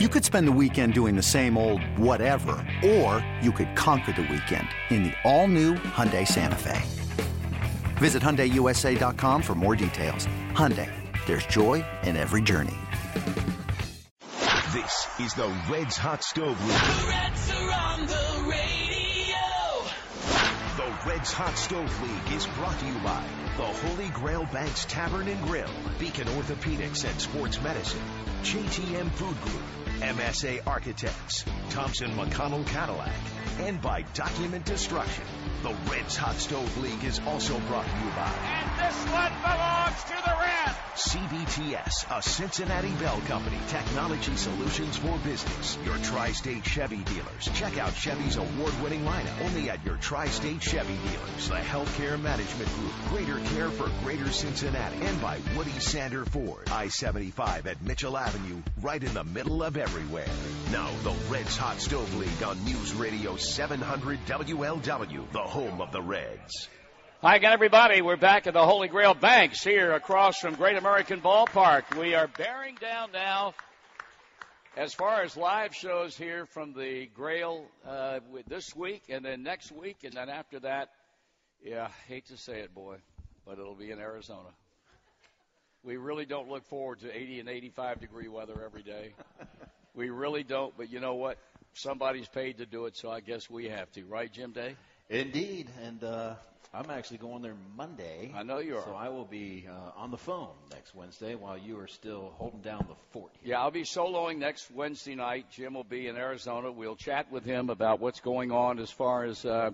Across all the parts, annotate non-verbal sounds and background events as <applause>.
You could spend the weekend doing the same old whatever, or you could conquer the weekend in the all-new Hyundai Santa Fe. Visit HyundaiUSA.com for more details. Hyundai, there's joy in every journey. This is the Reds Hot Stove League. The Reds are on the radio. The Reds Hot Stove League is brought to you by the Holy Grail Banks Tavern and Grill, Beacon Orthopedics and Sports Medicine, JTM Food Group, MSA Architects, Thompson McConnell Cadillac, and by Document Destruction. The Reds Hot Stove League is also brought to you by And this one belongs to the Reds. CBTS, a Cincinnati Bell Company, technology solutions for business. Your tri-state Chevy dealers. Check out Chevy's award-winning lineup only at your tri-state Chevy dealers. The Healthcare Management Group, greater care for greater Cincinnati. And by Woody Sander Ford, I-75 at Mitchell Avenue, right in the middle of everywhere. Now, the Reds Hot Stove League on News Radio 700 WLW, the home of the Reds. Hi again, everybody. We're back at the Holy Grail Banks here across from Great American Ballpark. We are bearing down now as far as live shows here from the Grail uh, this week and then next week and then after that. Yeah, hate to say it, boy, but it'll be in Arizona. We really don't look forward to 80 and 85 degree weather every day. We really don't, but you know what? Somebody's paid to do it, so I guess we have to, right, Jim Day? Indeed, and uh, I'm actually going there Monday. I know you are. So I will be uh, on the phone next Wednesday while you are still holding down the fort. Here. Yeah, I'll be soloing next Wednesday night. Jim will be in Arizona. We'll chat with him about what's going on as far as uh,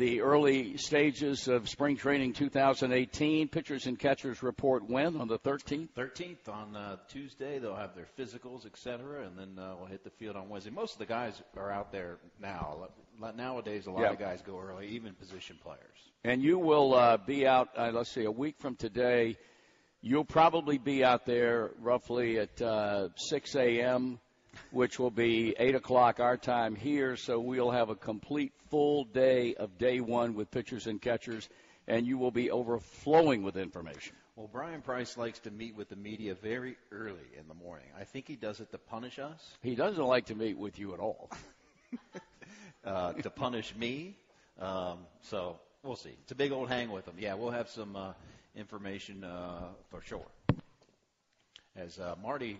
the early stages of spring training 2018. Pitchers and catchers report when on the 13th. 13th on uh, Tuesday, they'll have their physicals, etc., and then uh, we'll hit the field on Wednesday. Most of the guys are out there now. Nowadays, a lot Yeah. of guys go early, even position players. And you will uh, be out, uh, let's see, a week from today. You'll probably be out there roughly at uh, 6 a.m., which will be 8 o'clock our time here. So we'll have a complete full day of day one with pitchers and catchers, and you will be overflowing with information. Well, Brian Price likes to meet with the media very early in the morning. I think he does it to punish us, He doesn't like to meet with you at all. <laughs> uh, to punish me. Um, so we'll see. It's a big old hang with him. Yeah, we'll have some uh, information uh, for sure. As uh, Marty,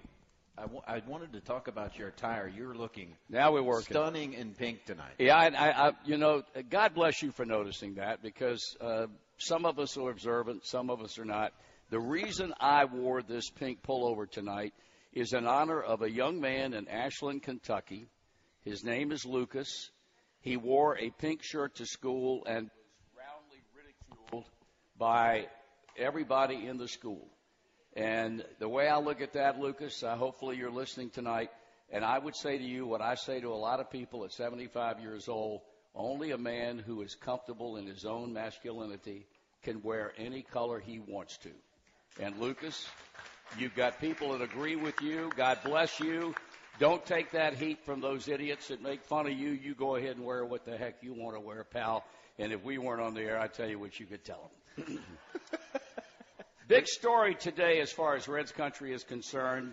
I, w- I wanted to talk about your attire. You're looking Now we're working. stunning in pink tonight. Yeah, I, I, I, you know, God bless you for noticing that because uh, some of us are observant, some of us are not. The reason I wore this pink pullover tonight is in honor of a young man in Ashland, Kentucky. His name is Lucas. He wore a pink shirt to school and was roundly ridiculed by everybody in the school. And the way I look at that, Lucas, uh, hopefully you're listening tonight. And I would say to you what I say to a lot of people at 75 years old only a man who is comfortable in his own masculinity can wear any color he wants to. And Lucas, you've got people that agree with you. God bless you. Don't take that heat from those idiots that make fun of you. You go ahead and wear what the heck you want to wear, pal. And if we weren't on the air, I'd tell you what you could tell them. <laughs> Big story today, as far as Reds country is concerned,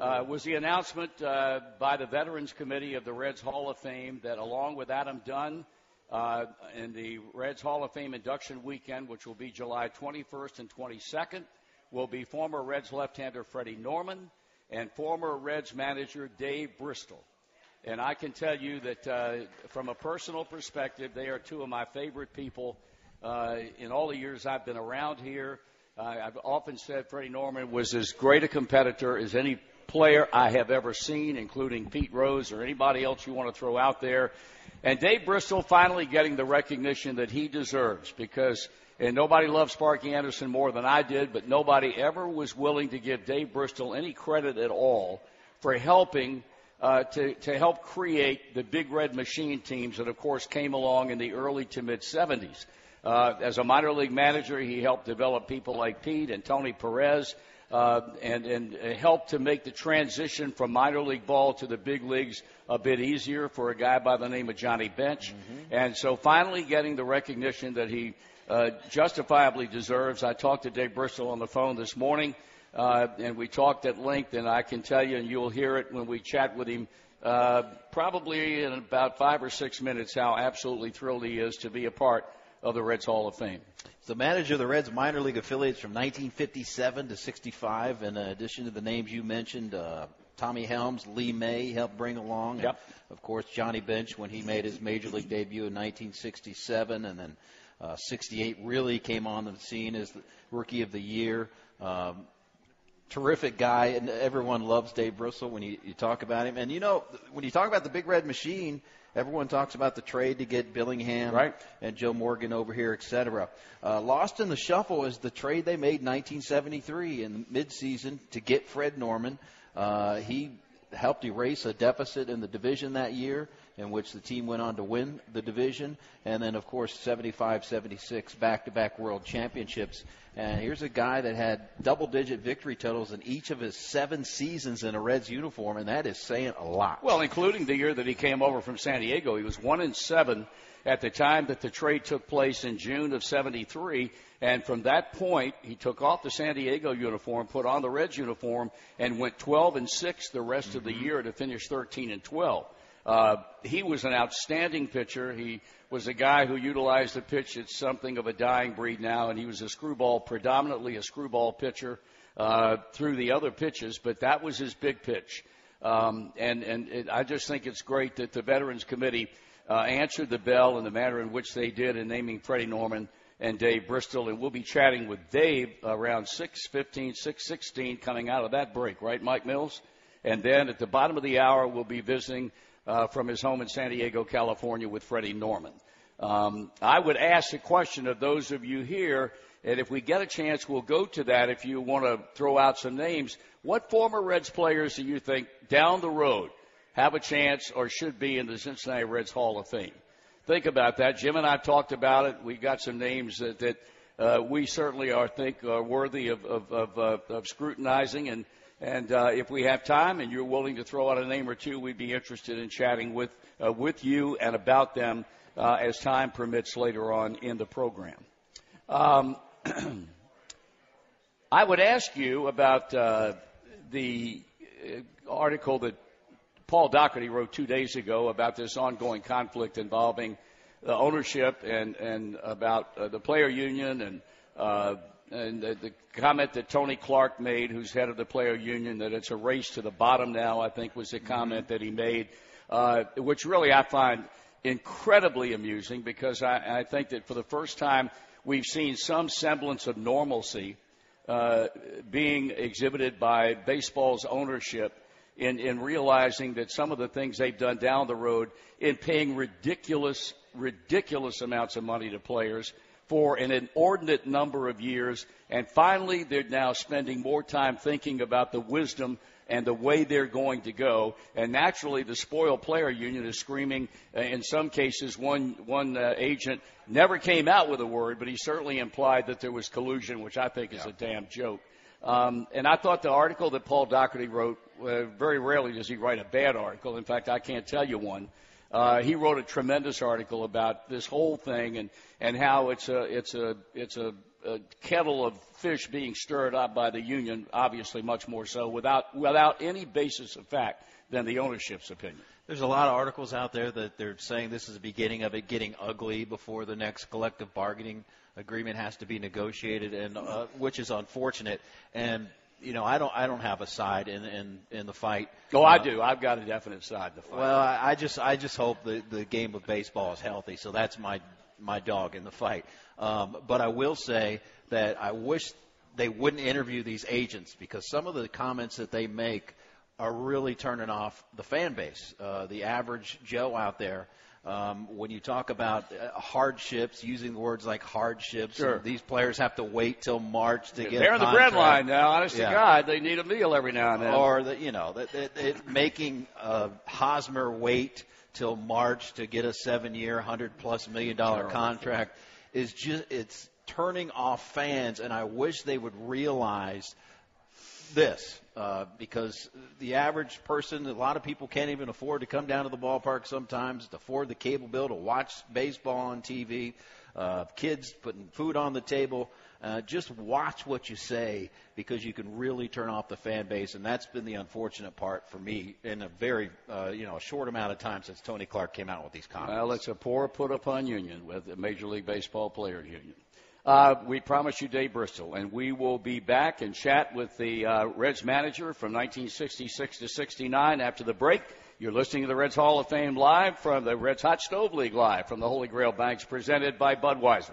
uh, was the announcement uh, by the Veterans Committee of the Reds Hall of Fame that, along with Adam Dunn, uh, in the Reds Hall of Fame induction weekend, which will be July 21st and 22nd, will be former Reds left-hander Freddie Norman and former Reds manager Dave Bristol. And I can tell you that uh, from a personal perspective, they are two of my favorite people uh, in all the years I've been around here. I've often said Freddie Norman was as great a competitor as any player I have ever seen, including Pete Rose or anybody else you want to throw out there. And Dave Bristol finally getting the recognition that he deserves because, and nobody loves Sparky Anderson more than I did, but nobody ever was willing to give Dave Bristol any credit at all for helping uh, to, to help create the Big Red Machine teams that, of course, came along in the early to mid 70s. Uh, as a minor league manager, he helped develop people like Pete and Tony Perez. Uh, and, and helped to make the transition from minor league ball to the big leagues a bit easier for a guy by the name of Johnny Bench. And so finally getting the recognition that he uh, justifiably deserves. I talked to Dave Bristol on the phone this morning. uh, and we talked at length. And I can tell you, and you'll hear it when we chat with him, uh, probably in about five or six minutes, how absolutely thrilled he is to be a part of the Reds Hall of Fame. The manager of the Reds minor league affiliates from 1957 to 65. In addition to the names you mentioned, uh, Tommy Helms, Lee May helped bring along. Yep. And of course, Johnny Bench when he made his major league debut in 1967, and then uh, 68 really came on the scene as the rookie of the year. Um, terrific guy, and everyone loves Dave Bristol when you, you talk about him. And you know, when you talk about the Big Red Machine, everyone talks about the trade to get Billingham Right. and Joe Morgan over here, et cetera. Uh, lost in the shuffle is the trade they made in 1973 in midseason to get Fred Norman. Uh, he helped erase a deficit in the division that year, in which the team went on to win the division. And then, of course, 75 76 back to back world championships. And here's a guy that had double digit victory totals in each of his seven seasons in a Reds uniform, and that is saying a lot. Well, including the year that he came over from San Diego. He was one and seven at the time that the trade took place in June of '73. And from that point, he took off the San Diego uniform, put on the Reds uniform, and went 12 and six the rest of the mm-hmm. year to finish 13 and 12. Uh, he was an outstanding pitcher. He was a guy who utilized the pitch. It's something of a dying breed now, and he was a screwball, predominantly a screwball pitcher uh, through the other pitches, but that was his big pitch. Um, and and it, I just think it's great that the Veterans Committee uh, answered the bell in the manner in which they did in naming Freddie Norman and Dave Bristol. And we'll be chatting with Dave around 6:15, 6:16 coming out of that break, right, Mike Mills? And then at the bottom of the hour, we'll be visiting uh, from his home in San Diego, California, with Freddie Norman. Um, I would ask a question of those of you here, and if we get a chance, we'll go to that. If you want to throw out some names, what former Reds players do you think down the road have a chance or should be in the Cincinnati Reds Hall of Fame? Think about that. Jim and I talked about it. We got some names that, that uh, we certainly are think are worthy of, of, of, uh, of scrutinizing and and uh, if we have time and you're willing to throw out a name or two, we'd be interested in chatting with uh, with you and about them uh, as time permits later on in the program. Um, <clears throat> I would ask you about uh, the uh, article that Paul Daugherty wrote two days ago about this ongoing conflict involving the ownership and and about uh, the player union and and the, the comment that Tony Clark made, who's head of the player union, that it's a race to the bottom now. I think was the comment that he made, uh, which really I find incredibly amusing because I, I think that for the first time we've seen some semblance of normalcy uh, being exhibited by baseball's ownership in, in realizing that some of the things they've done down the road in paying ridiculous, ridiculous amounts of money to players for an inordinate number of years. And finally, they're now spending more time thinking about the wisdom and the way they're going to go. And naturally, the spoiled player union is screaming. Uh, in some cases, one one uh, agent never came out with a word, but he certainly implied that there was collusion, which I think is a damn joke. Um, and I thought the article that Paul Daugherty wrote, uh, very rarely does he write a bad article. In fact, I can't tell you one. Uh, he wrote a tremendous article about this whole thing and, and how it's a it's a it's a, a kettle of fish being stirred up by the union, obviously much more so without without any basis of fact than the ownership's opinion. There's a lot of articles out there that they're saying this is the beginning of it getting ugly before the next collective bargaining agreement has to be negotiated, and uh, which is unfortunate. And you know, I don't I don't have a side in in, in the fight. Oh, I Uh, do. I've got a definite side to fight. Well, I, I just I just hope the the game of baseball is healthy. So that's my my dog in the fight. Um, but I will say that I wish they wouldn't interview these agents because some of the comments that they make are really turning off the fan base, uh, the average Joe out there. Um, when you talk about uh, hardships, using words like hardships, Sure. these players have to wait till March to get They're on the bread line now. Honest Yeah. to God, they need a meal every now and then. or that you know that, that, that making uh, Hosmer wait till March to get a seven-year, hundred plus million dollar contract is just it's turning off fans, and I wish they would realize this uh, because the average person, a lot of people can't even afford to come down to the ballpark sometimes to afford the cable bill to watch baseball on TV. uh, kids putting food on the table. Uh, just watch what you say because you can really turn off the fan base, and that's been the unfortunate part for me in a very, uh, you know, a short amount of time since Tony Clark came out with these comments. Well, it's a poor put upon union with the Major League Baseball Players Union. Uh, we promise you Dave Bristol, and we will be back and chat with the uh, Reds manager from 1966 to 69 after the break. You're listening to the Reds Hall of Fame live from the Reds Hot Stove League live from the Holy Grail Banks presented by Budweiser.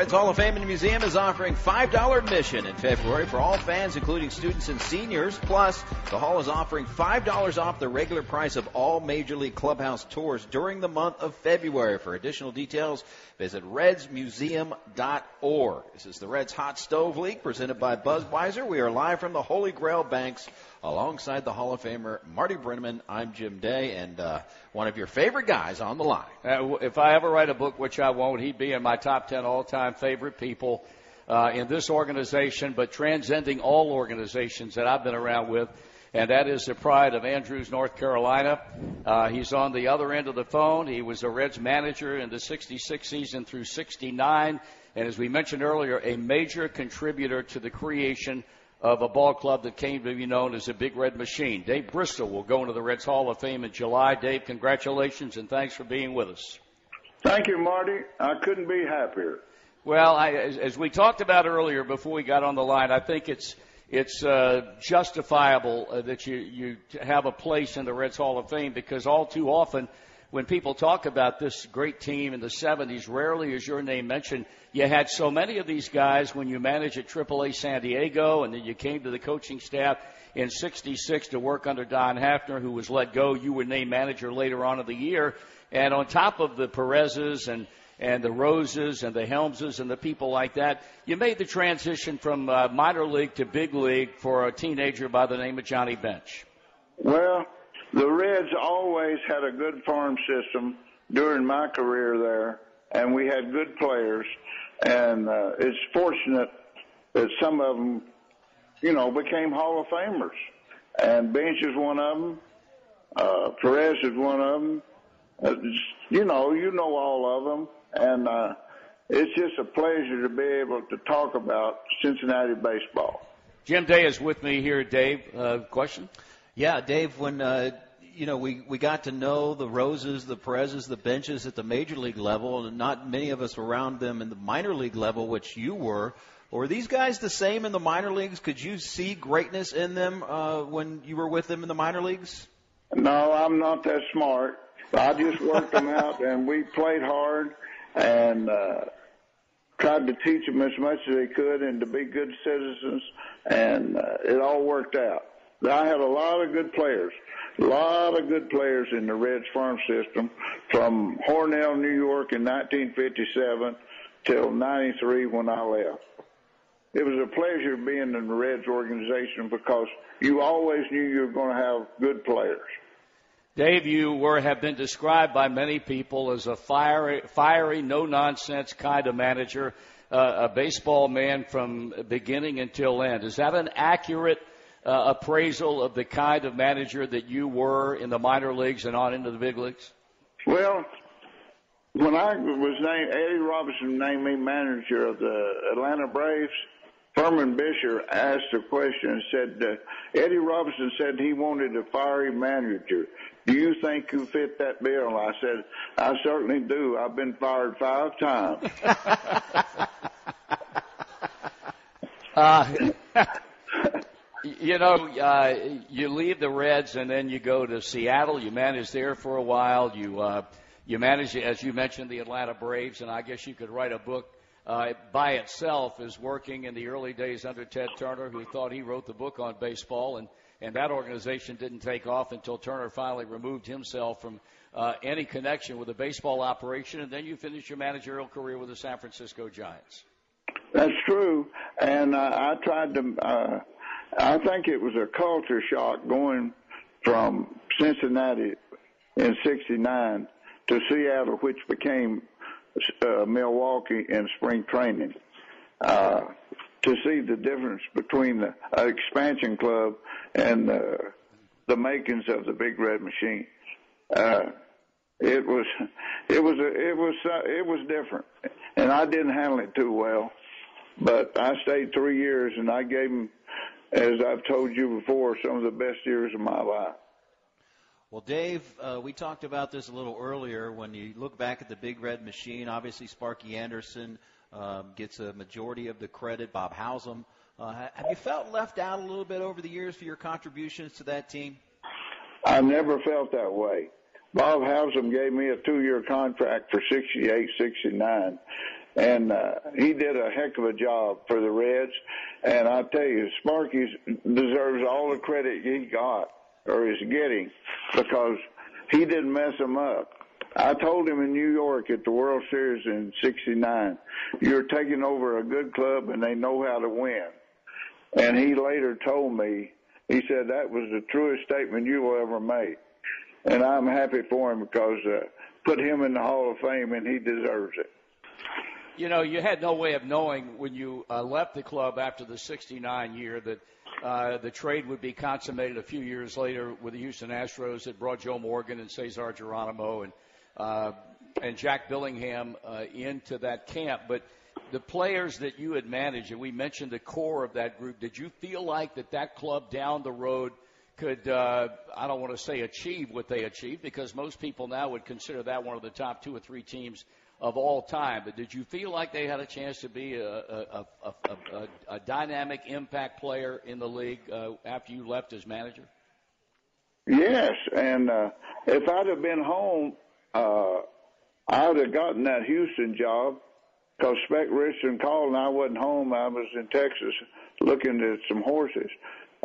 Reds Hall of Fame and Museum is offering $5 admission in February for all fans, including students and seniors. Plus, the Hall is offering $5 off the regular price of all Major League Clubhouse tours during the month of February. For additional details, visit redsmuseum.org. This is the Reds Hot Stove League presented by Budweiser. We are live from the Holy Grail Banks alongside the Hall of Famer Marty Brennaman. I'm Jim Day, and uh, one of your favorite guys on the line. Uh, if I ever write a book, which I won't, he'd be in my top 10 all-time favorite people uh, in this organization, but transcending all organizations that I've been around with. And that is the pride of Andrews, North Carolina. Uh, he's on the other end of the phone. He was a Reds manager in the 66 season through 69. And as we mentioned earlier, a major contributor to the creation of a ball club that came to be known as the Big Red Machine. Dave Bristol will go into the Reds Hall of Fame in July. Dave, congratulations and thanks for being with us. Thank you, Marty. I couldn't be happier. Well, I, as, as we talked about earlier before we got on the line, I think it's it's uh, justifiable uh, that you you have a place in the Reds Hall of Fame because all too often when people talk about this great team in the 70s, rarely is your name mentioned. You had so many of these guys when you managed at AAA San Diego, and then you came to the coaching staff in 66 to work under Don Heffner, who was let go. You were named manager later on in the year. And on top of the Perez's and and the Roses and the Helmses and the people like that. You made the transition from uh, minor league to big league for a teenager by the name of Johnny Bench. Well, the Reds always had a good farm system during my career there, and we had good players. And uh, it's fortunate that some of them, you know, became Hall of Famers. And Bench is one of them. Uh, Perez is one of them. Uh, you know, you know all of them, and uh, it's just a pleasure to be able to talk about Cincinnati baseball. Jim Day is with me here. Dave, uh, question? Yeah, Dave, when uh, you know we we got to know the Roses, the Perez's, the benches at the major league level, and not many of us around them in the minor league level, which you were. Were these guys the same in the minor leagues? Could you see greatness in them uh, when you were with them in the minor leagues? No, I'm not that smart. I just worked them out, <laughs> and we played hard and uh, tried to teach them as much as they could and to be good citizens, and uh, it all worked out. I had a lot of good players, a lot of good players in the Reds farm system from Hornell, New York in 1957 till 93 when I left. It was a pleasure being in the Reds organization because you always knew you were going to have good players. Dave, you were have been described by many people as a fiery, fiery no nonsense kind of manager, uh, a baseball man from beginning until end. Is that an accurate uh, appraisal of the kind of manager that you were in the minor leagues and on into the big leagues? Well, when I was named, Eddie Robinson named me manager of the Atlanta Braves. Furman Bisher asked a question and said, uh, Eddie Robinson said he wanted a fiery manager. Do you think you fit that bill? I said, I certainly do. I've been fired five times. <laughs> <laughs> <laughs> uh, you know, uh, you leave the Reds and then you go to Seattle. You manage there for a while. You uh, you manage, as you mentioned, the Atlanta Braves, and I guess you could write a book uh, by itself as working in the early days under Ted Turner, who thought he wrote the book on baseball, and and that organization didn't take off until Turner finally removed himself from uh, any connection with the baseball operation, and then you finish your managerial career with the San Francisco Giants. That's true, and uh, I tried to. Uh, I think it was a culture shock going from Cincinnati in '69 to Seattle, which became uh, Milwaukee in spring training. Uh, to see the difference between the uh, expansion club and uh, the makings of the Big Red Machine. Uh, it was it was it was uh, it was different, and I didn't handle it too well. But I stayed three years, and I gave him, as I've told you before, some of the best years of my life. Well, Dave, uh, we talked about this a little earlier. When you look back at the Big Red Machine, obviously Sparky Anderson um, gets a majority of the credit. Bob Howsam. Uh, have you felt left out a little bit over the years for your contributions to that team? I never felt that way. Bob Howsam gave me a two-year contract for 68, 69. And uh, he did a heck of a job for the Reds. And I tell you, Sparky deserves all the credit he got or is getting because he didn't mess them up. I told him in New York at the World Series in '69, "You're taking over a good club, and they know how to win." And he later told me, he said that was the truest statement you will ever make and I'm happy for him because uh, put him in the Hall of Fame, and he deserves it. You know, you had no way of knowing when you uh, left the club after the '69 year that uh, the trade would be consummated a few years later with the Houston Astros that brought Joe Morgan and Cesar Geronimo and uh, and Jack Billingham uh, into that camp. But the players that you had managed, and we mentioned the core of that group, did you feel like that that club down the road – could, uh, I don't want to say achieve what they achieved because most people now would consider that one of the top two or three teams of all time. But did you feel like they had a chance to be a, a, a, a, a dynamic impact player in the league uh, after you left as manager? Yes, and uh, if I'd have been home, uh, I would have gotten that Houston job because Spec Richardson called and I wasn't home. I was in Texas looking at some horses.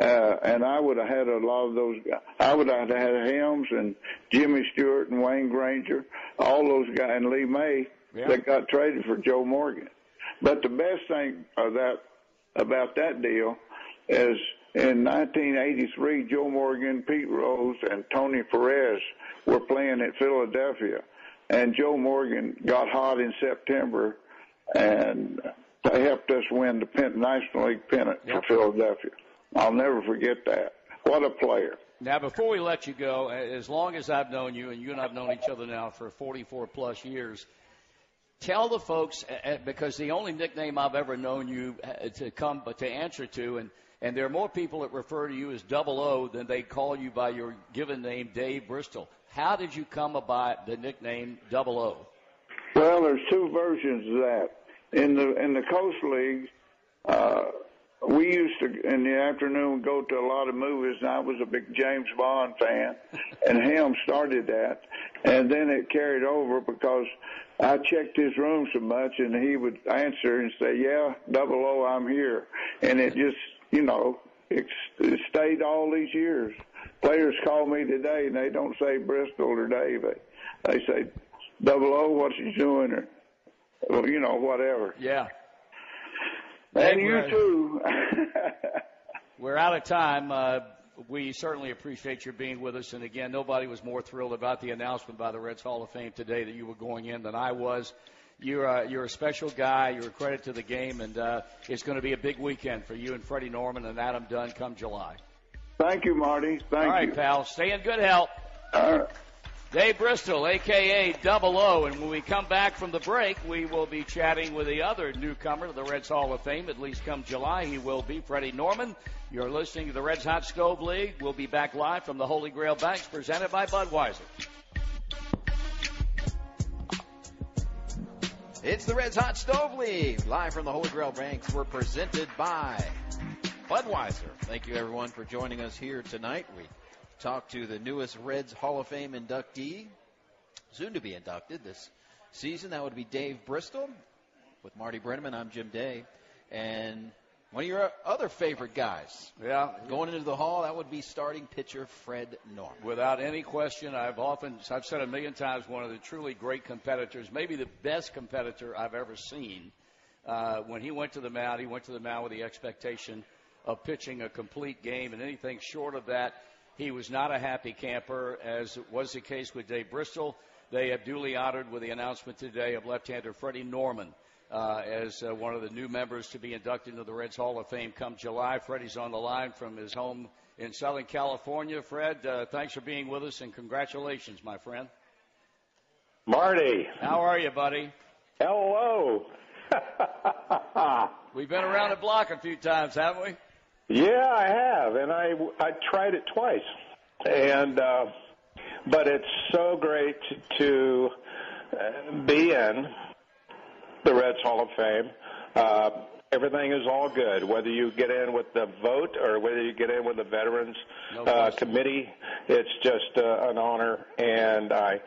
Uh, and I would have had a lot of those. I would have had Helms and Jimmy Stewart and Wayne Granger, all those guys, and Lee May yeah. that got traded for Joe Morgan. But the best thing of that about that deal is in 1983, Joe Morgan, Pete Rose, and Tony Perez were playing at Philadelphia, and Joe Morgan got hot in September, and they helped us win the National League pennant yep. for Philadelphia. I'll never forget that. What a player. Now, before we let you go, as long as I've known you, and you and I've known each other now for 44 plus years, tell the folks because the only nickname I've ever known you uh, to come but to answer to, and and there are more people that refer to you as Double O than they call you by your given name, Dave Bristol. How did you come about the nickname Double O? Well, there's two versions of that. In the in the Coast League, uh, we used to in the afternoon go to a lot of movies and I was a big James Bond fan and Helm started that and then it carried over because I checked his room so much and he would answer and say, Yeah, double O I'm here and it just you know, it, it stayed all these years. Players call me today and they don't say Bristol or Dave. They say double O, what's he doing or you know, whatever. Yeah. And you too. <laughs> we're out of time. Uh, we certainly appreciate your being with us. And again, nobody was more thrilled about the announcement by the Reds Hall of Fame today that you were going in than I was. You're a, you're a special guy. You're a credit to the game, and uh, it's going to be a big weekend for you and Freddie Norman and Adam Dunn come July. Thank you, Marty. Thank you. All right, you. pal. Stay in good health. All right. Dave Bristol, aka Double O, and when we come back from the break, we will be chatting with the other newcomer to the Reds Hall of Fame. At least come July, he will be Freddie Norman. You're listening to the Reds Hot Stove League. We'll be back live from the Holy Grail Banks, presented by Budweiser. It's the Reds Hot Stove League, live from the Holy Grail Banks. We're presented by Budweiser. Thank you, everyone, for joining us here tonight. We talk to the newest Reds Hall of Fame inductee, soon to be inducted this season. That would be Dave Bristol. With Marty Brennaman, I'm Jim Day. And one of your other favorite guys. Yeah. Going into the hall, that would be starting pitcher Fred Norman. Without any question, I've often, I've said a million times, one of the truly great competitors, maybe the best competitor I've ever seen. Uh, when he went to the mound, he went to the mound with the expectation of pitching a complete game, and anything short of that he was not a happy camper, as was the case with Dave Bristol. They have duly honored with the announcement today of left-hander Freddie Norman uh, as uh, one of the new members to be inducted into the Reds Hall of Fame come July. Freddie's on the line from his home in Southern California. Fred, uh, thanks for being with us and congratulations, my friend. Marty. How are you, buddy? Hello. <laughs> We've been around the block a few times, haven't we? Yeah, I have, and I I tried it twice, and uh, but it's so great to uh, be in the Reds Hall of Fame. Uh, everything is all good, whether you get in with the vote or whether you get in with the Veterans No uh. Committee. It's just uh, an honor, and I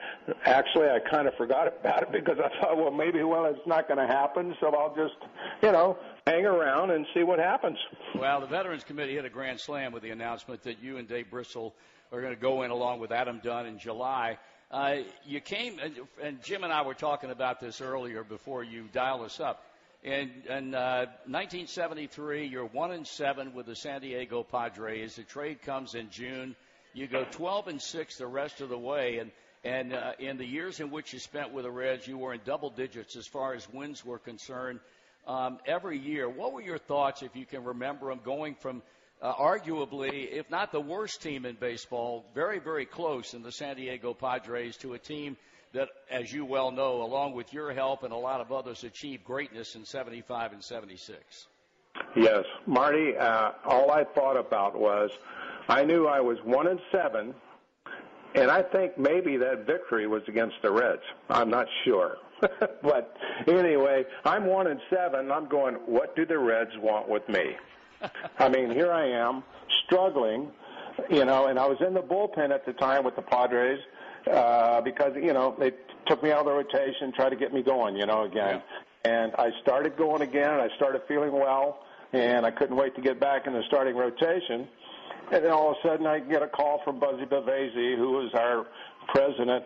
actually I kind of forgot about it because I thought, well, maybe well it's not going to happen, so I'll just you know hang around and see what happens. Well, the Veterans Committee hit a grand slam with the announcement that you and Dave Bristol are going to go in along with Adam Dunn in July. Uh, you came, and- and Jim and I were talking about this earlier before you dial us up. In, in uh, 1973, you're one and seven with the San Diego Padres. The trade comes in June. You go 12 and six the rest of the way, and and uh, in the years in which you spent with the Reds, you were in double digits as far as wins were concerned um, every year. What were your thoughts, if you can remember them, going from uh, arguably, if not the worst team in baseball, very, very close in the San Diego Padres to a team that, as you well know, along with your help and a lot of others, achieved greatness in 75 and 76? Yes, Marty. Uh, all I thought about was, I knew I was one and seven, and I think maybe that victory was against the Reds. I'm not sure, <laughs> but anyway, I'm one and seven. I'm going. What do the Reds want with me? <laughs> I mean, here I am struggling, you know, and I was in the bullpen at the time with the Padres uh, because you know they took me out of the rotation, tried to get me going, you know, again. And I started going again. and I started feeling well, and I couldn't wait to get back in the starting rotation. And then all of a sudden, I get a call from Buzzy Bavasi, who was our president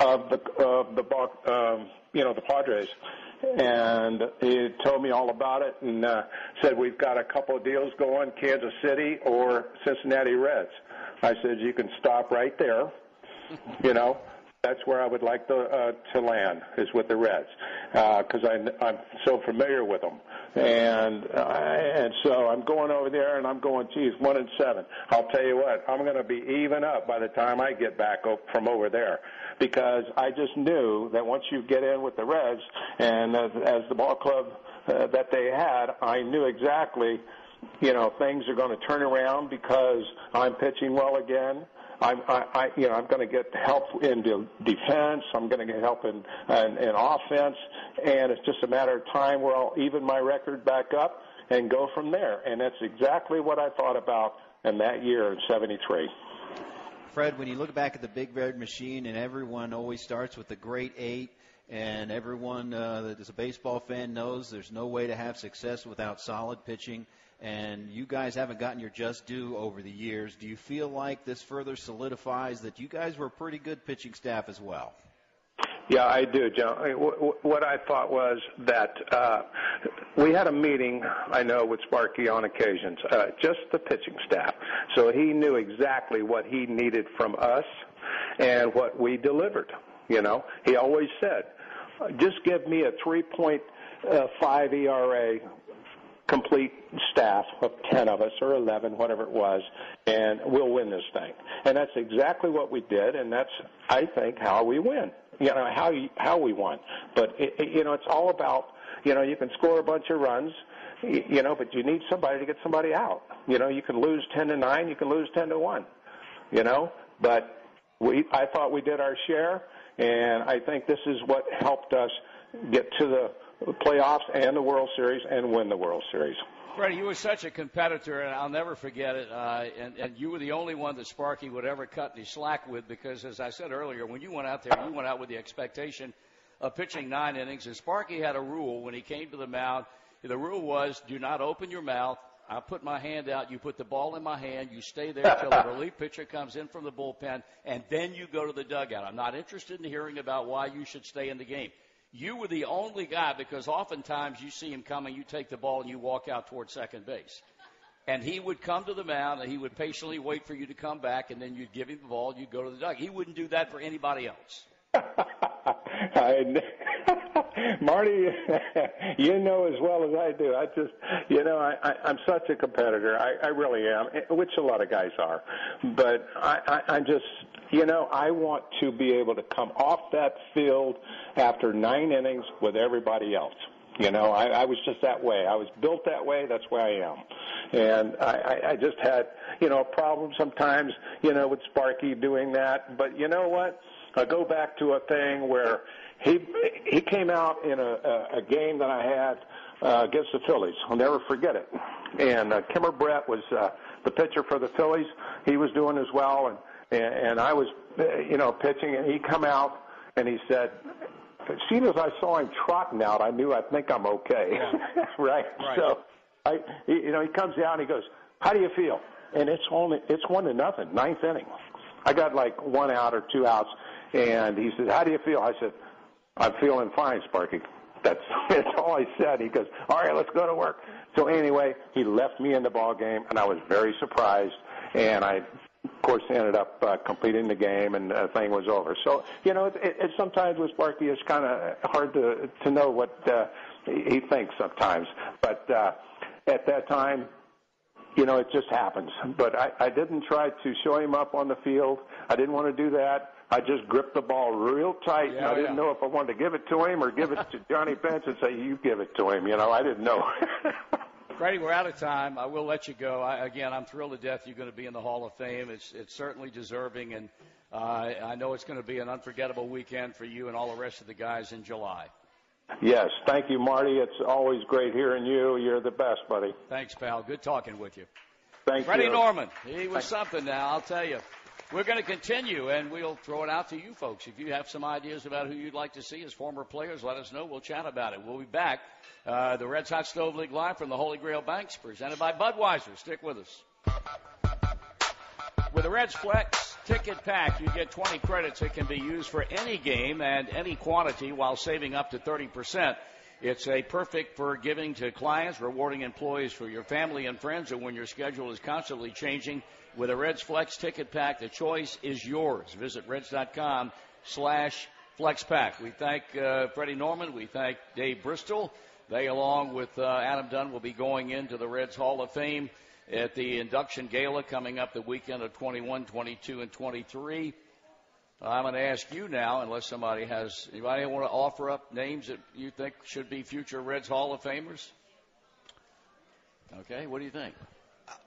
of the of the um, you know the Padres, and he told me all about it and uh, said we've got a couple of deals going, Kansas City or Cincinnati Reds. I said you can stop right there. You know, that's where I would like to uh, to land is with the Reds because I I'm so familiar with them, and uh, and so I'm going over there and I'm going, geez, one and seven. I'll tell you what, I'm going to be even up by the time I get back from over there, because I just knew that once you get in with the Reds and as, as the ball club uh, that they had, I knew exactly you know things are going to turn around because I'm pitching well again. I'm, I, you know, I'm going to get help in defense. I'm going to get help in, in, in offense, and it's just a matter of time where I'll even my record back up and go from there. And that's exactly what I thought about in that year in '73. Fred, when you look back at the Big Red Machine, and everyone always starts with the great eight, and everyone uh, that is a baseball fan knows there's no way to have success without solid pitching, and you guys haven't gotten your just due over the years. Do you feel like this further solidifies that you guys were a pretty good pitching staff as well? Yeah, I do, John. I mean, wh- wh- What I thought was that uh, we had a meeting, I know, with Sparky on occasions, uh, just the pitching staff. So he knew exactly what he needed from us and what we delivered. You know, he always said, just give me a 3.5 ERA complete staff of 10 of us or 11, whatever it was, and we'll win this thing. And that's exactly what we did, and that's, I think, how we win. You know, how, you, how we won. But, it, it, you know, it's all about, you know, you can score a bunch of runs, you know, but you need somebody to get somebody out. You know, you can lose 10 to 9, you can lose 10 to 1, you know, but we, I thought we did our share, and I think this is what helped us get to the playoffs and the World Series and win the World Series. Freddie, you were such a competitor, and I'll never forget it. Uh, and, and you were the only one that Sparky would ever cut any slack with because, as I said earlier, when you went out there, you went out with the expectation of pitching nine innings. And Sparky had a rule when he came to the mound. The rule was do not open your mouth. I put my hand out. You put the ball in my hand. You stay there till the <laughs> relief pitcher comes in from the bullpen, and then you go to the dugout. I'm not interested in hearing about why you should stay in the game. You were the only guy because oftentimes you see him coming, you take the ball and you walk out towards second base. And he would come to the mound and he would patiently wait for you to come back and then you'd give him the ball and you'd go to the dugout. He wouldn't do that for anybody else. <laughs> I, Marty, <laughs> you know as well as I do. I just, you know, I, I, I'm such a competitor. I, I really am, which a lot of guys are. But I, I, I'm just, you know, I want to be able to come off that field after nine innings with everybody else. You know, I, I was just that way. I was built that way. That's where I am. And I, I, just had, you know, a problem sometimes, you know, with Sparky doing that. But you know what? I go back to a thing where he he came out in a, a, a game that I had uh, against the Phillies. I'll never forget it. And uh, Kimmer Brett was uh, the pitcher for the Phillies. He was doing as well, and and, and I was, uh, you know, pitching, and he come out and he said, as soon as I saw him trotting out, I knew I think I'm okay, Yeah. <laughs> right? Right. So, I, you know, he comes out and he goes, "How do you feel?" And it's only it's one to nothing, ninth inning. I got like one out or two outs, and he said, "How do you feel?" I said, "I'm feeling fine, Sparky." That's <laughs> that's all I said. He goes, "All right, let's go to work." So anyway, he left me in the ball game, and I was very surprised. And I, of course, ended up uh, completing the game, and the thing was over. So you know, it, it, it sometimes with Sparky, it's kind of hard to to know what uh, he he thinks sometimes. But uh, at that time, you know, it just happens. But I, I didn't try to show him up on the field. I didn't want to do that. I just gripped the ball real tight, and I didn't yeah. know if I wanted to give it to him or give it to Johnny Bench and say, "You give it to him." You know, I didn't know. <laughs> Freddie, we're out of time. I will let you go. I, again, I'm thrilled to death you're going to be in the Hall of Fame. It's it's certainly deserving, and uh, I know it's going to be an unforgettable weekend for you and all the rest of the guys in July. yes, thank you, Marty. It's always great hearing you. You're the best, buddy. Thanks, pal. Good talking with you. Thank Freddie you. Norman, he was something now, I'll tell you. We're going to continue, and we'll throw it out to you folks. If you have some ideas about who you'd like to see as former players, let us know. We'll chat about it. We'll be back. Uh, the Reds Hot Stove League Live from the Holy Grail Banks, presented by Budweiser. Stick with us. With the Reds Flex ticket pack, you get 20 credits that can be used for any game and any quantity while saving up to 30%. It's a perfect for giving to clients, rewarding employees for your family and friends, and when your schedule is constantly changing. With a Reds Flex ticket pack, the choice is yours. Visit reds.com slash flexpack. We thank uh, Freddie Norman. We thank Dave Bristol. They, along with uh, Adam Dunn, will be going into the Reds Hall of Fame at the induction gala coming up the weekend of 21, 22, and 23. I'm going to ask you now, unless somebody has anybody want to offer up names that you think should be future Reds Hall of Famers. Okay, what do you think?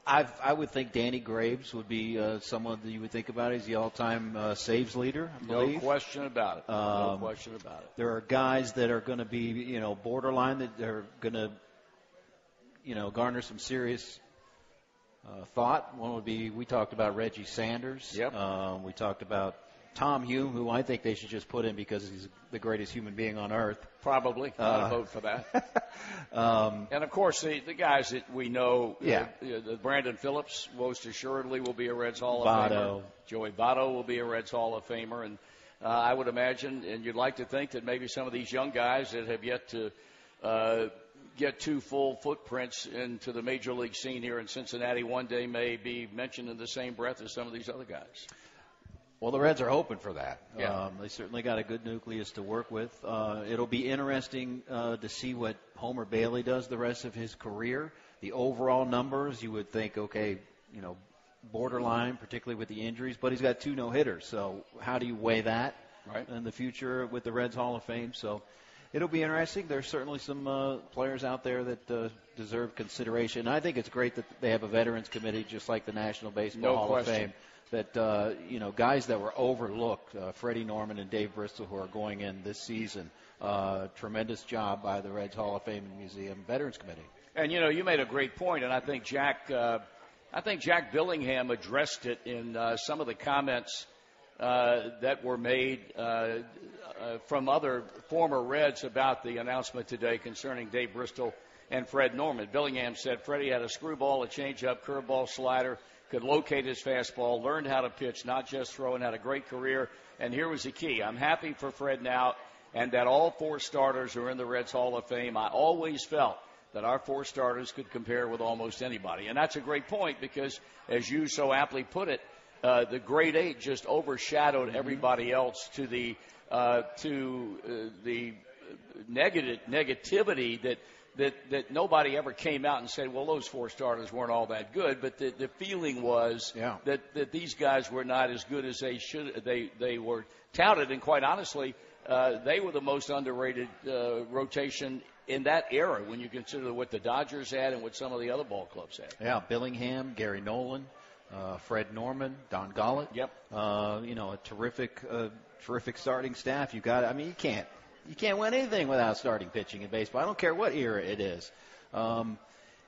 I've, I would think Danny Graves would be uh, someone that you would think about. He's the all-time uh, saves leader, I No believe. question about it. no Um, question about it. There are guys that are going to be, you know, borderline that are going to, you know, garner some serious uh, thought. One would be we talked about Reggie Sanders. Yep. Um, we talked about Tom Hume, who I think they should just put in because he's the greatest human being on earth. Probably. I'd Uh, vote for that. <laughs> Um, And of course, the, the guys that we know, Yeah. uh, uh, Brandon Phillips most assuredly will be a Reds Hall of Famer. Joey Votto will be a Reds Hall of Famer, and uh, I would imagine, and you'd like to think that maybe some of these young guys that have yet to uh, get two full footprints into the major league scene here in Cincinnati one day may be mentioned in the same breath as some of these other guys. Well, the Reds are hoping for that. Yeah. Um, they certainly got a good nucleus to work with. Uh, it'll be interesting uh, to see what Homer Bailey does the rest of his career. The overall numbers, you would think, okay, you know, borderline, particularly with the injuries, but he's got two no hitters. So how do you weigh that Right. in the future with the Reds Hall of Fame? So it'll be interesting. There's certainly some uh, players out there that uh, deserve consideration. I think it's great that they have a veterans committee, just like the National Baseball No Hall question. of Fame that uh, you know guys that were overlooked, uh, Freddie Norman and Dave Bristol, who are going in this season. Uh, tremendous job by the Reds Hall of Fame and Museum Veterans Committee. And you know, you made a great point, and I think Jack, uh, I think Jack Billingham addressed it in uh, some of the comments uh, that were made uh, uh, from other former Reds about the announcement today concerning Dave Bristol and Fred Norman. Billingham said Freddie had a screwball, a changeup, curveball, slider, could locate his fastball, learned how to pitch, not just throw, and had a great career. And here was the key: I'm happy for Fred now, and that all four starters are in the Reds Hall of Fame. I always felt that our four starters could compare with almost anybody. And that's a great point because, as you so aptly put it, uh, the great eight just overshadowed everybody else to the uh, to uh, the negative negativity that that that nobody ever came out and said, well, those four starters weren't all that good, but the, the feeling was Yeah. that that these guys were not as good as they should. They they were touted, and quite honestly, uh, they were the most underrated uh, rotation in that era when you consider what the Dodgers had and what some of the other ball clubs had. Yeah, Billingham, Gary Nolan, uh, Fred Norman, Don Gullett. Yep. Uh, you know, a terrific, uh, terrific starting staff. You got. I mean, you can't, you can't win anything without starting pitching in baseball. I don't care what era it is. Um,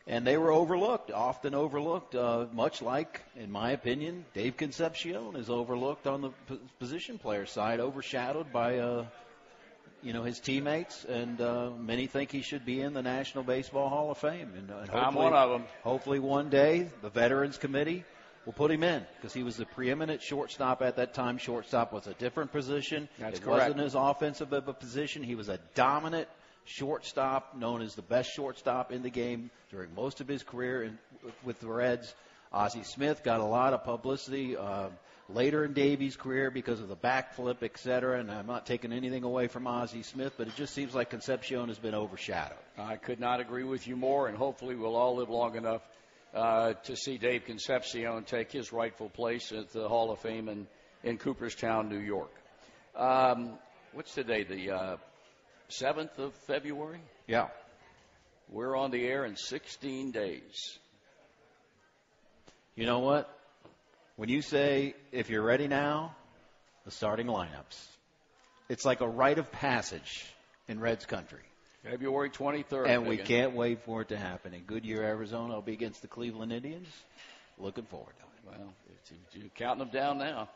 and they were overlooked, often overlooked, uh, much like, in my opinion, Dave Concepcion is overlooked on the p- position player side, overshadowed by, uh, you know, his teammates, and uh, many think he should be in the National Baseball Hall of Fame. And, uh, and I'm one of them. Hopefully, one day the Veterans Committee will put him in because he was the preeminent shortstop at that time. Shortstop was a different position. That's it correct. wasn't as offensive of a position. He was a dominant shortstop, known as the best shortstop in the game during most of his career in, with the Reds. Ozzie Smith got a lot of publicity uh, later in Davies' career because of the backflip, et cetera. And I'm not taking anything away from Ozzie Smith, but it just seems like Concepcion has been overshadowed. I could not agree with you more, and hopefully we'll all live long enough uh, to see Dave Concepcion take his rightful place at the Hall of Fame in, in Cooperstown, New York. Um, what's today? The uh, 7th of February? Yeah. We're on the air in 16 days. You know what? When you say, if you're ready now, the starting lineups, it's like a rite of passage in Reds country. February 23rd. And we Biggin. can't wait for it to happen. In Goodyear, Arizona, I'll be against the Cleveland Indians. Looking forward to it. Well, it's- you're counting them down now.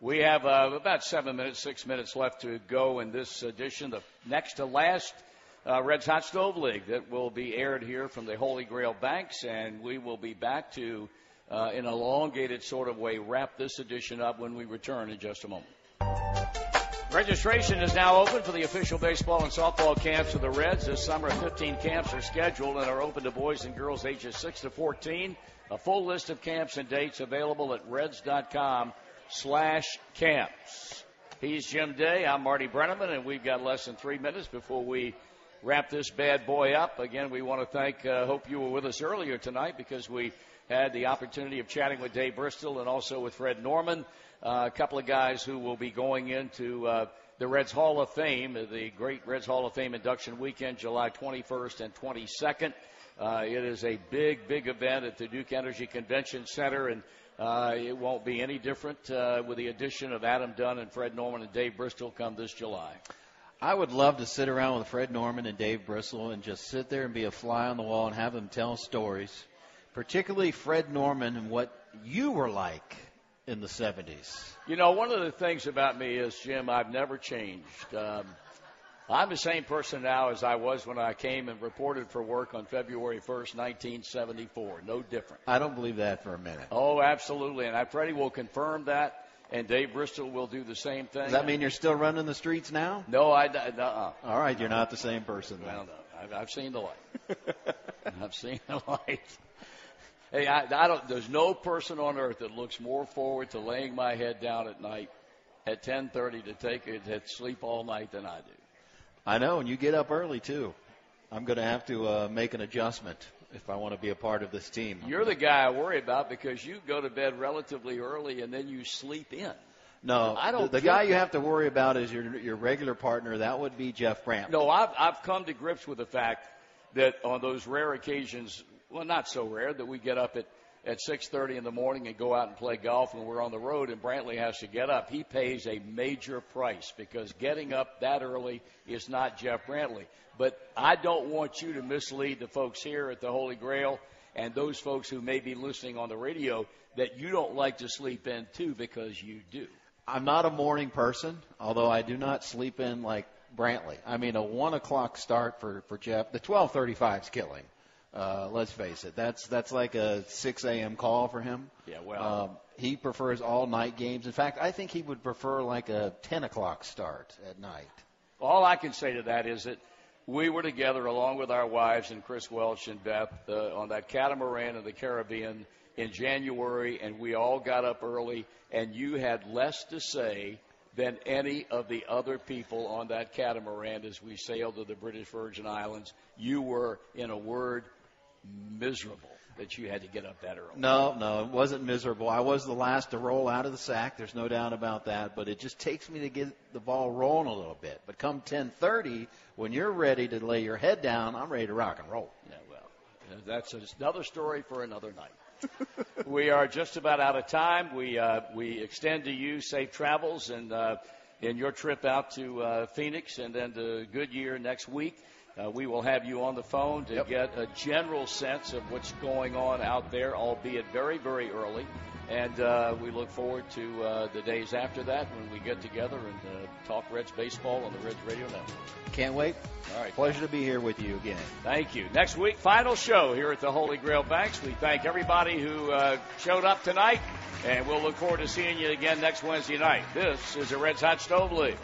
We have uh, about seven minutes, six minutes left to go in this edition, the next to last uh, Reds Hot Stove League that will be aired here from the Holy Grail Banks, and we will be back to, uh, in an elongated sort of way, wrap this edition up when we return in just a moment. Registration is now open for the official baseball and softball camps of the Reds. This summer, 15 camps are scheduled and are open to boys and girls ages 6 to 14. A full list of camps and dates available at reds.com slash camps. He's Jim Day. I'm Marty Brennaman, and we've got less than three minutes before we wrap this bad boy up. Again, we want to thank, uh, hope you were with us earlier tonight because we had the opportunity of chatting with Dave Bristol and also with Fred Norman, a couple of guys who will be going into uh, the Reds Hall of Fame, the great Reds Hall of Fame induction weekend, July 21st and 22nd. Uh, it is a big, big event at the Duke Energy Convention Center, and uh, it won't be any different uh, with the addition of Adam Dunn and Fred Norman and Dave Bristol come this July. I would love to sit around with Fred Norman and Dave Bristol and just sit there and be a fly on the wall and have them tell stories, particularly Fred Norman and what you were like in the 70s. You know, one of the things about me is, Jim, I've never changed. Um, I'm the same person now as I was when I came and reported for work on February 1st, 1974. No different. I don't believe that for a minute. Oh, absolutely. And I, Freddie will confirm that, and Dave Bristol will do the same thing. Does that mean you're still running the streets now? No, I, uh-uh. All right, you're not the same person. Then. Well, no, I've, I've seen the light. <laughs> I've seen the light. Hey, I, I don't. There's no person on earth that looks more forward to laying my head down at night at 10:30 to take it to sleep all night than I do. I know, and you get up early too. I'm going to have to uh, make an adjustment if I want to be a part of this team. You're the guy I worry about because you go to bed relatively early and then you sleep in. no, I don't The, the guy you have to worry about is your your regular partner. That would be Jeff Brandt. No, I've I've come to grips with the fact that on those rare occasions, well, not so rare, that we get up at at 6:30 in the morning and go out and play golf when we're on the road and Brantley has to get up. He pays a major price because getting up that early is not Jeff Brantley. But I don't want you to mislead the folks here at the Holy Grail and those folks who may be listening on the radio that you don't like to sleep in too because you do. I'm not a morning person, although I do not sleep in like Brantley. I mean, a one o'clock start for for Jeff. The 12:35 is killing. Uh, let's face it. That's that's like a 6 a.m. call for him. Yeah, well, Um, he prefers all night games. In fact, I think he would prefer like a 10 o'clock start at night. All I can say to that is that we were together along with our wives and Chris Welch and Beth uh, on that catamaran in the Caribbean in January, and we all got up early, and you had less to say than any of the other people on that catamaran as we sailed to the British Virgin Islands. You were, in a word, miserable that you had to get up that early. No, no, it wasn't miserable. I was the last to roll out of the sack. There's no doubt about that. But it just takes me to get the ball rolling a little bit. But come 10:30, when you're ready to lay your head down, I'm ready to rock and roll. Yeah, well, that's another story for another night. <laughs> we are just about out of time. We uh, we extend to you safe travels and uh, in your trip out to uh, Phoenix and then to Goodyear next week. Uh, we will have you on the phone to Yep. get a general sense of what's going on out there, albeit very, very early. And uh, we look forward to uh, the days after that when we get together and uh, talk Reds baseball on the Reds Radio Network. Can't wait. All right. Pleasure to be here with you again. Thank you. Next week, final show here at the Holy Grail Banks. We thank everybody who uh, showed up tonight, and we'll look forward to seeing you again next Wednesday night. This is the Reds Hot Stove League.